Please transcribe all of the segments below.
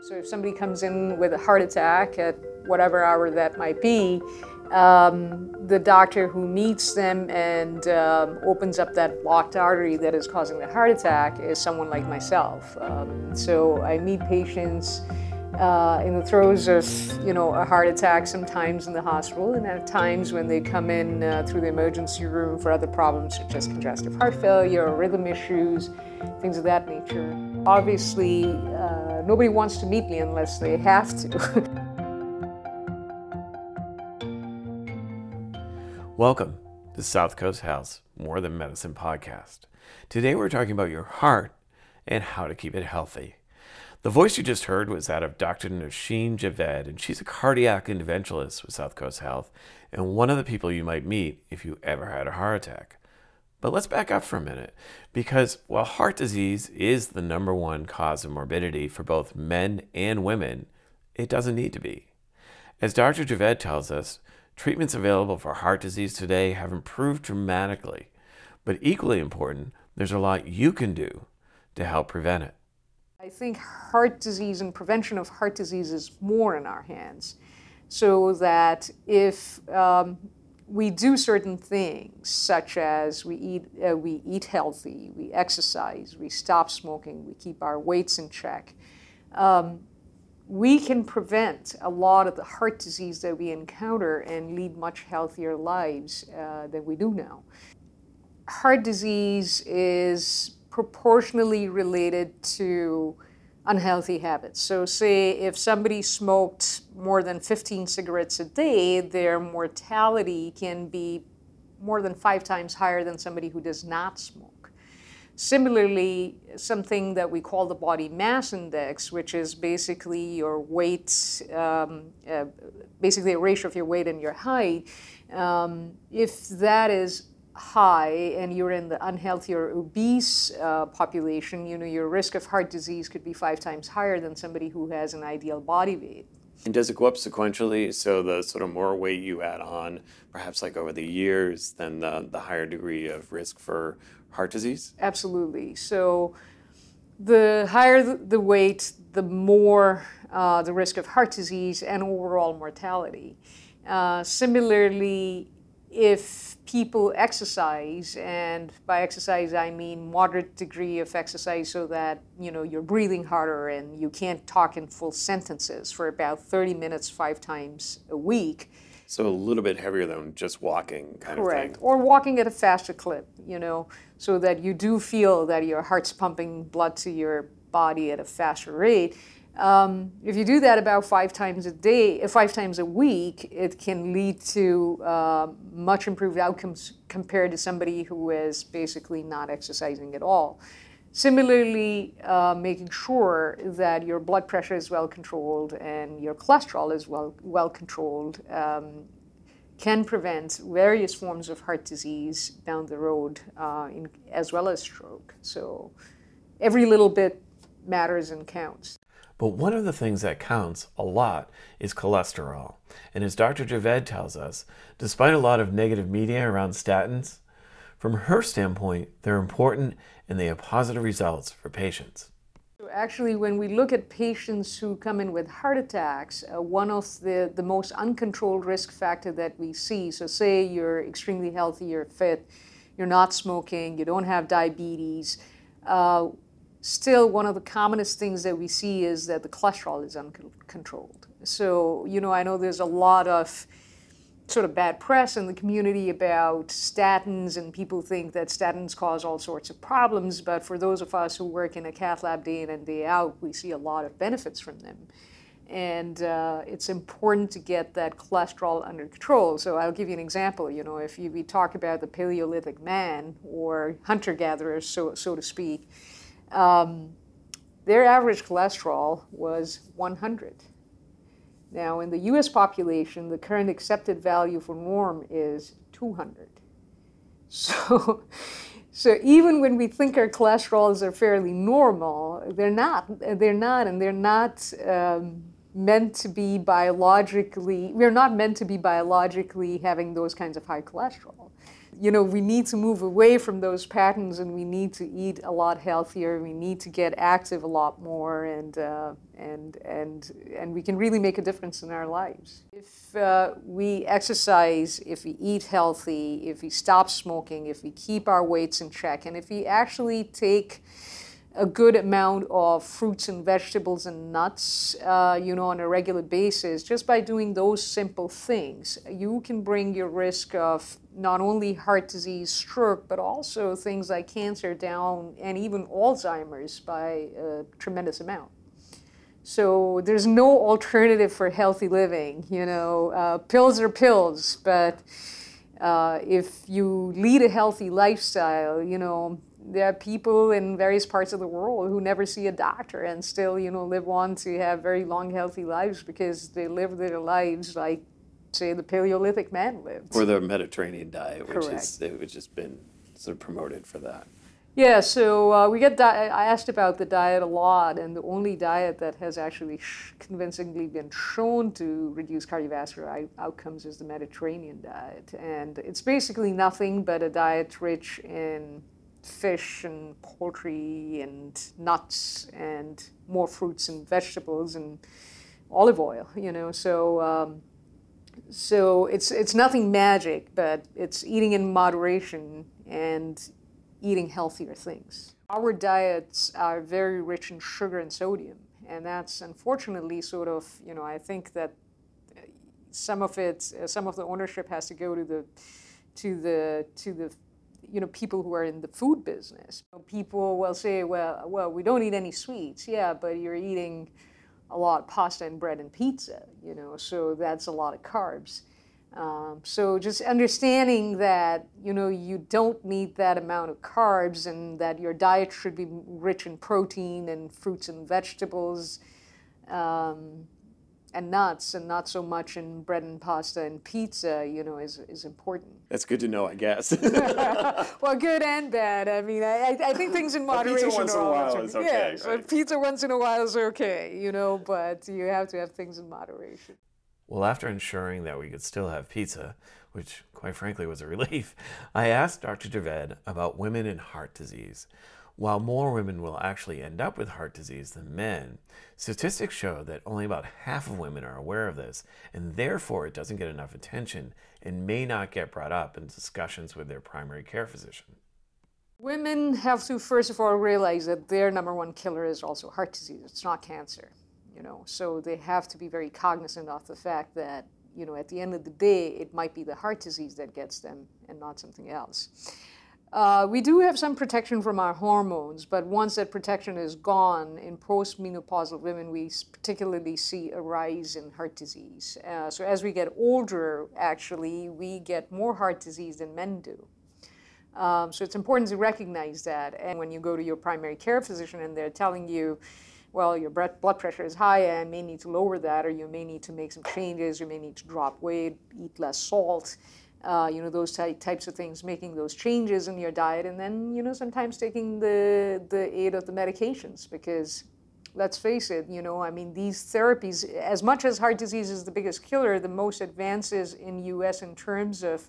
So if somebody comes in with a heart attack at whatever hour that might be, um, the doctor who meets them and um, opens up that blocked artery that is causing the heart attack is someone like myself. Um, so I meet patients uh, in the throes of, you know, a heart attack sometimes in the hospital, and at times when they come in uh, through the emergency room for other problems such as congestive heart failure or rhythm issues, things of that nature. Obviously, uh, nobody wants to meet me unless they have to. Welcome to South Coast Health's More Than Medicine podcast. Today we're talking about your heart and how to keep it healthy. The voice you just heard was that of Dr. Nosheen Javed, and she's a cardiac interventionist with South Coast Health and one of the people you might meet if you ever had a heart attack. But let's back up for a minute because while heart disease is the number one cause of morbidity for both men and women, it doesn't need to be. As Dr. Javed tells us, Treatments available for heart disease today have improved dramatically, but equally important, there's a lot you can do to help prevent it. I think heart disease and prevention of heart disease is more in our hands. So that if um, we do certain things, such as we eat, uh, we eat healthy, we exercise, we stop smoking, we keep our weights in check, um, we can prevent a lot of the heart disease that we encounter and lead much healthier lives uh, than we do now. Heart disease is proportionally related to unhealthy habits. So, say if somebody smoked more than 15 cigarettes a day, their mortality can be more than five times higher than somebody who does not smoke. Similarly, something that we call the body mass index, which is basically your weight, um, uh, basically a ratio of your weight and your height, um, if that is high and you're in the unhealthy or obese uh, population, you know, your risk of heart disease could be five times higher than somebody who has an ideal body weight. And does it go up sequentially? So the sort of more weight you add on, perhaps like over the years, then the, the higher degree of risk for heart disease? Absolutely. So the higher the weight, the more uh, the risk of heart disease and overall mortality. Uh, similarly, if people exercise, and by exercise I mean moderate degree of exercise so that you know you're breathing harder and you can't talk in full sentences for about 30 minutes five times a week, so a little bit heavier than just walking kind Correct. of thing. Or walking at a faster clip, you know, so that you do feel that your heart's pumping blood to your body at a faster rate. Um, if you do that about five times a day, five times a week, it can lead to uh, much improved outcomes compared to somebody who is basically not exercising at all. Similarly, uh, making sure that your blood pressure is well controlled and your cholesterol is well, well controlled um, can prevent various forms of heart disease down the road, uh, in, as well as stroke. So every little bit matters and counts. But one of the things that counts a lot is cholesterol. And as Dr. Javed tells us, despite a lot of negative media around statins, from her standpoint, they're important and they have positive results for patients. Actually, when we look at patients who come in with heart attacks, uh, one of the, the most uncontrolled risk factor that we see, so say you're extremely healthy, you're fit, you're not smoking, you don't have diabetes, uh, still one of the commonest things that we see is that the cholesterol is uncontrolled. So, you know, I know there's a lot of sort of bad press in the community about statins, and people think that statins cause all sorts of problems. But for those of us who work in a cath lab day in and day out, we see a lot of benefits from them. And uh, it's important to get that cholesterol under control. So I'll give you an example. You know, if you, we talk about the Paleolithic man or hunter gatherers, so, so to speak, um, their average cholesterol was 100. Now, in the US population, the current accepted value for norm is 200. So, so even when we think our cholesterols are fairly normal, they're not. They're not, and they're not um, meant to be biologically, we're not meant to be biologically having those kinds of high cholesterol. You know, we need to move away from those patterns and we need to eat a lot healthier. We need to get active a lot more and, uh, and, and, and we can really make a difference in our lives. If uh, we exercise, if we eat healthy, if we stop smoking, if we keep our weights in check, and if we actually take a good amount of fruits and vegetables and nuts, uh, you know, on a regular basis, just by doing those simple things, you can bring your risk of not only heart disease, stroke, but also things like cancer down and even Alzheimer's by a tremendous amount. So there's no alternative for healthy living. You know, uh, pills are pills, but uh, if you lead a healthy lifestyle, you know, there are people in various parts of the world who never see a doctor and still, you know, live on to have very long, healthy lives because they live their lives like, say, the Paleolithic man lived. Or the Mediterranean diet, which is which has been sort of promoted for that. Yeah, so uh, we get. Di- I asked about the diet a lot, and the only diet that has actually sh- convincingly been shown to reduce cardiovascular I- outcomes is the Mediterranean diet, and it's basically nothing but a diet rich in fish and poultry and nuts and more fruits and vegetables and olive oil, you know. So, um, so it's it's nothing magic, but it's eating in moderation and eating healthier things. Our diets are very rich in sugar and sodium, and that's unfortunately sort of you know I think that some of it, some of the ownership has to go to the to the to the you know, people who are in the food business. People will say, well, well, we don't eat any sweets. Yeah, but you're eating a lot of pasta and bread and pizza, you know, so that's a lot of carbs. Um, so just understanding that, you know, you don't need that amount of carbs and that your diet should be rich in protein and fruits and vegetables. Um, and nuts and not so much in bread and pasta and pizza, you know, is, is important. That's good to know, I guess. well, good and bad. I mean, I, I think things in moderation. pizza once in a while is okay. Yes, right? pizza once in a while is okay, you know, but you have to have things in moderation. Well, after ensuring that we could still have pizza, which quite frankly was a relief, I asked Dr. Javed about women and heart disease. While more women will actually end up with heart disease than men, statistics show that only about half of women are aware of this, and therefore it doesn't get enough attention and may not get brought up in discussions with their primary care physician. Women have to first of all realize that their number one killer is also heart disease. It's not cancer, you know. So they have to be very cognizant of the fact that, you know, at the end of the day, it might be the heart disease that gets them and not something else. Uh, we do have some protection from our hormones, but once that protection is gone, in postmenopausal women, we particularly see a rise in heart disease. Uh, so as we get older, actually, we get more heart disease than men do. Um, so it's important to recognize that. And when you go to your primary care physician and they're telling you, well, your blood pressure is high and may need to lower that, or you may need to make some changes, you may need to drop weight, eat less salt uh, you know, those ty- types of things, making those changes in your diet, and then, you know, sometimes taking the, the aid of the medications because let's face it, you know, I mean, these therapies, as much as heart disease is the biggest killer, the most advances in U.S. in terms of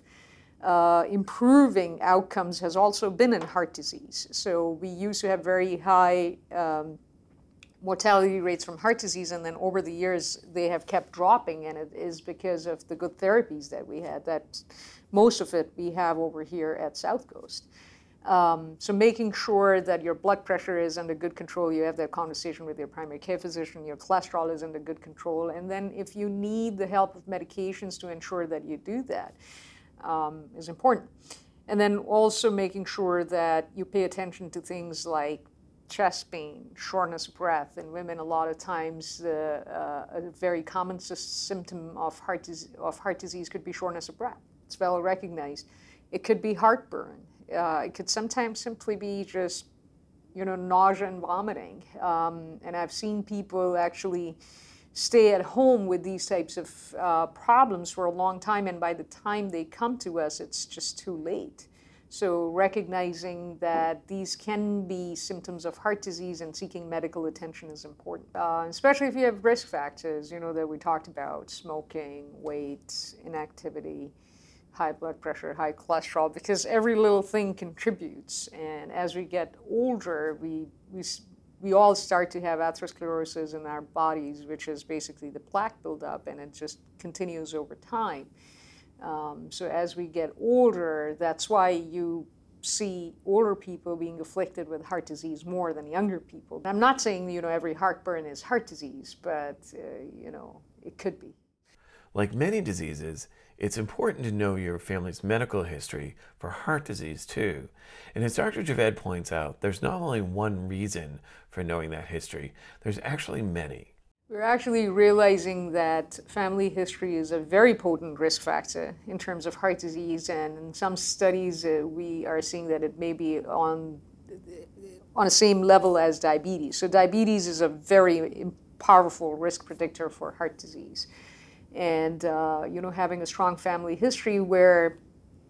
uh, improving outcomes has also been in heart disease. So we used to have very high um, mortality rates from heart disease, and then over the years they have kept dropping, and it is because of the good therapies that we had. That most of it we have over here at South Coast. Um, so making sure that your blood pressure is under good control, you have that conversation with your primary care physician, your cholesterol is under good control, and then if you need the help of medications to ensure that you do that, um, is important. And then also making sure that you pay attention to things like chest pain, shortness of breath. In women, a lot of times, uh, a very common symptom of heart, disease, of heart disease could be shortness of breath. It's well recognized. It could be heartburn. Uh, it could sometimes simply be just, you know, nausea and vomiting. Um, and I've seen people actually stay at home with these types of uh, problems for a long time, and by the time they come to us, it's just too late. So recognizing that these can be symptoms of heart disease and seeking medical attention is important, uh, especially if you have risk factors, you know, that we talked about, smoking, weight, inactivity. high blood pressure, high cholesterol, because every little thing contributes. And as we get older, we, we, we all start to have atherosclerosis in our bodies, which is basically the plaque buildup, and it just continues over time. Um, so as we get older, that's why you see older people being afflicted with heart disease more than younger people. I'm not saying you know every heartburn is heart disease, but uh, you know it could be. Like many diseases, it's important to know your family's medical history for heart disease too. And as Dr. Javed points out, there's not only one reason for knowing that history, there's actually many. We're actually realizing that family history is a very potent risk factor in terms of heart disease, and in some studies, uh, we are seeing that it may be on on the same level as diabetes. So diabetes is a very powerful risk predictor for heart disease, and uh, you know having a strong family history where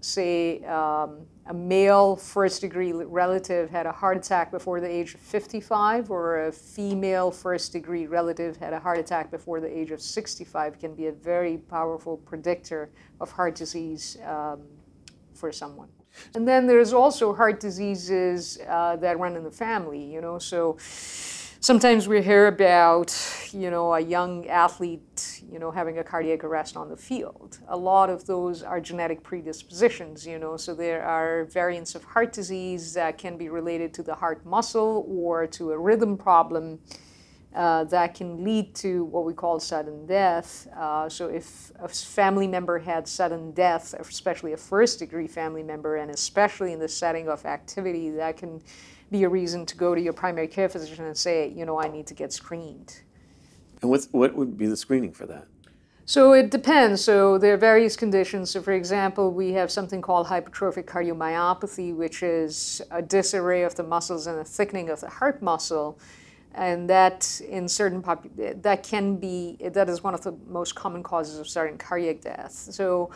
say, um, a male first degree relative had a heart attack before the age of 55, or a female first degree relative had a heart attack before the age of 65, can be a very powerful predictor of heart disease um, for someone. And then there's also heart diseases uh, that run in the family, you know, so sometimes we hear about, you know, a young athlete, you know, having a cardiac arrest on the field. A lot of those are genetic predispositions, you know, so there are variants of heart disease that can be related to the heart muscle or to a rhythm problem. Uh, that can lead to what we call sudden death. Uh, so, if a family member had sudden death, especially a first degree family member, and especially in the setting of activity, that can be a reason to go to your primary care physician and say, you know, I need to get screened. And what's, what would be the screening for that? So it depends. So there are various conditions. So, for example, we have something called hypertrophic cardiomyopathy, which is a disarray of the muscles and a thickening of the heart muscle. And that, in certain pop- that can be that is one of the most common causes of sudden cardiac death. So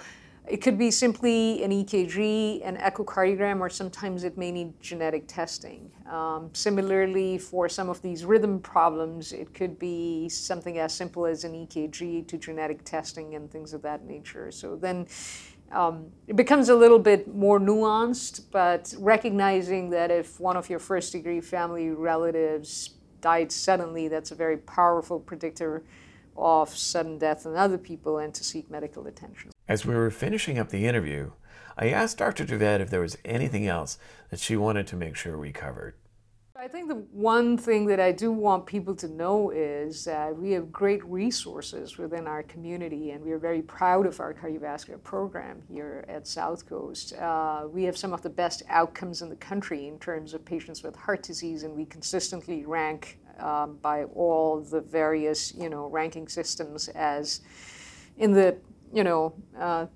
it could be simply an EKG, an echocardiogram, or sometimes it may need genetic testing. Um, similarly, for some of these rhythm problems, it could be something as simple as an EKG to genetic testing and things of that nature. So then um, it becomes a little bit more nuanced, but recognizing that if one of your first degree family relatives died suddenly, that's a very powerful predictor of sudden death in other people and to seek medical attention. As we were finishing up the interview, I asked Dr. Javed if there was anything else that she wanted to make sure we covered. I think the one thing that I do want people to know is that we have great resources within our community, and we are very proud of our cardiovascular program here at South Coast. Uh, we have some of the best outcomes in the country in terms of patients with heart disease, and we consistently rank um, by all the various, you know, ranking systems as in the, you know, uh,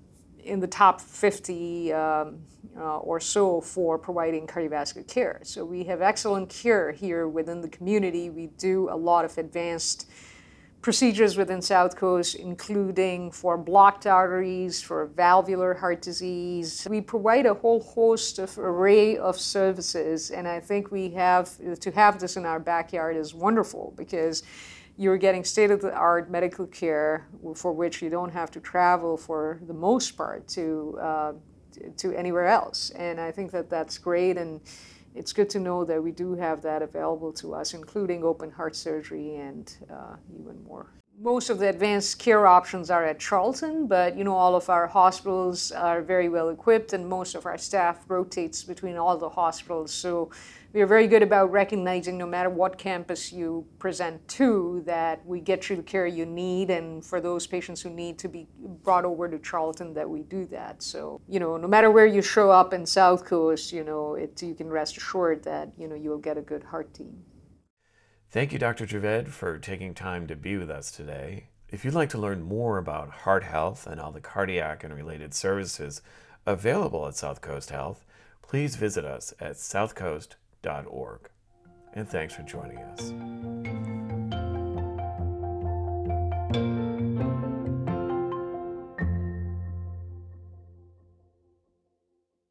in the top 50 um, uh, or so for providing cardiovascular care. So we have excellent care here within the community. We do a lot of advanced procedures within South Coast, including for blocked arteries, for valvular heart disease. We provide a whole host of array of services, and I think we have to have this in our backyard is wonderful because you're getting state of the art medical care for which you don't have to travel for the most part to uh, to anywhere else. And I think that that's great and it's good to know that we do have that available to us, including open heart surgery and uh, even more. Most of the advanced care options are at Charlton, but you know all of our hospitals are very well equipped, and most of our staff rotates between all the hospitals. So we are very good about recognizing no matter what campus you present to that we get you the care you need and for those patients who need to be brought over to charlton that we do that so you know no matter where you show up in south coast you know it, you can rest assured that you know you'll get a good heart team thank you dr javed for taking time to be with us today if you'd like to learn more about heart health and all the cardiac and related services available at south coast health please visit us at southcoast.org. And thanks for joining us.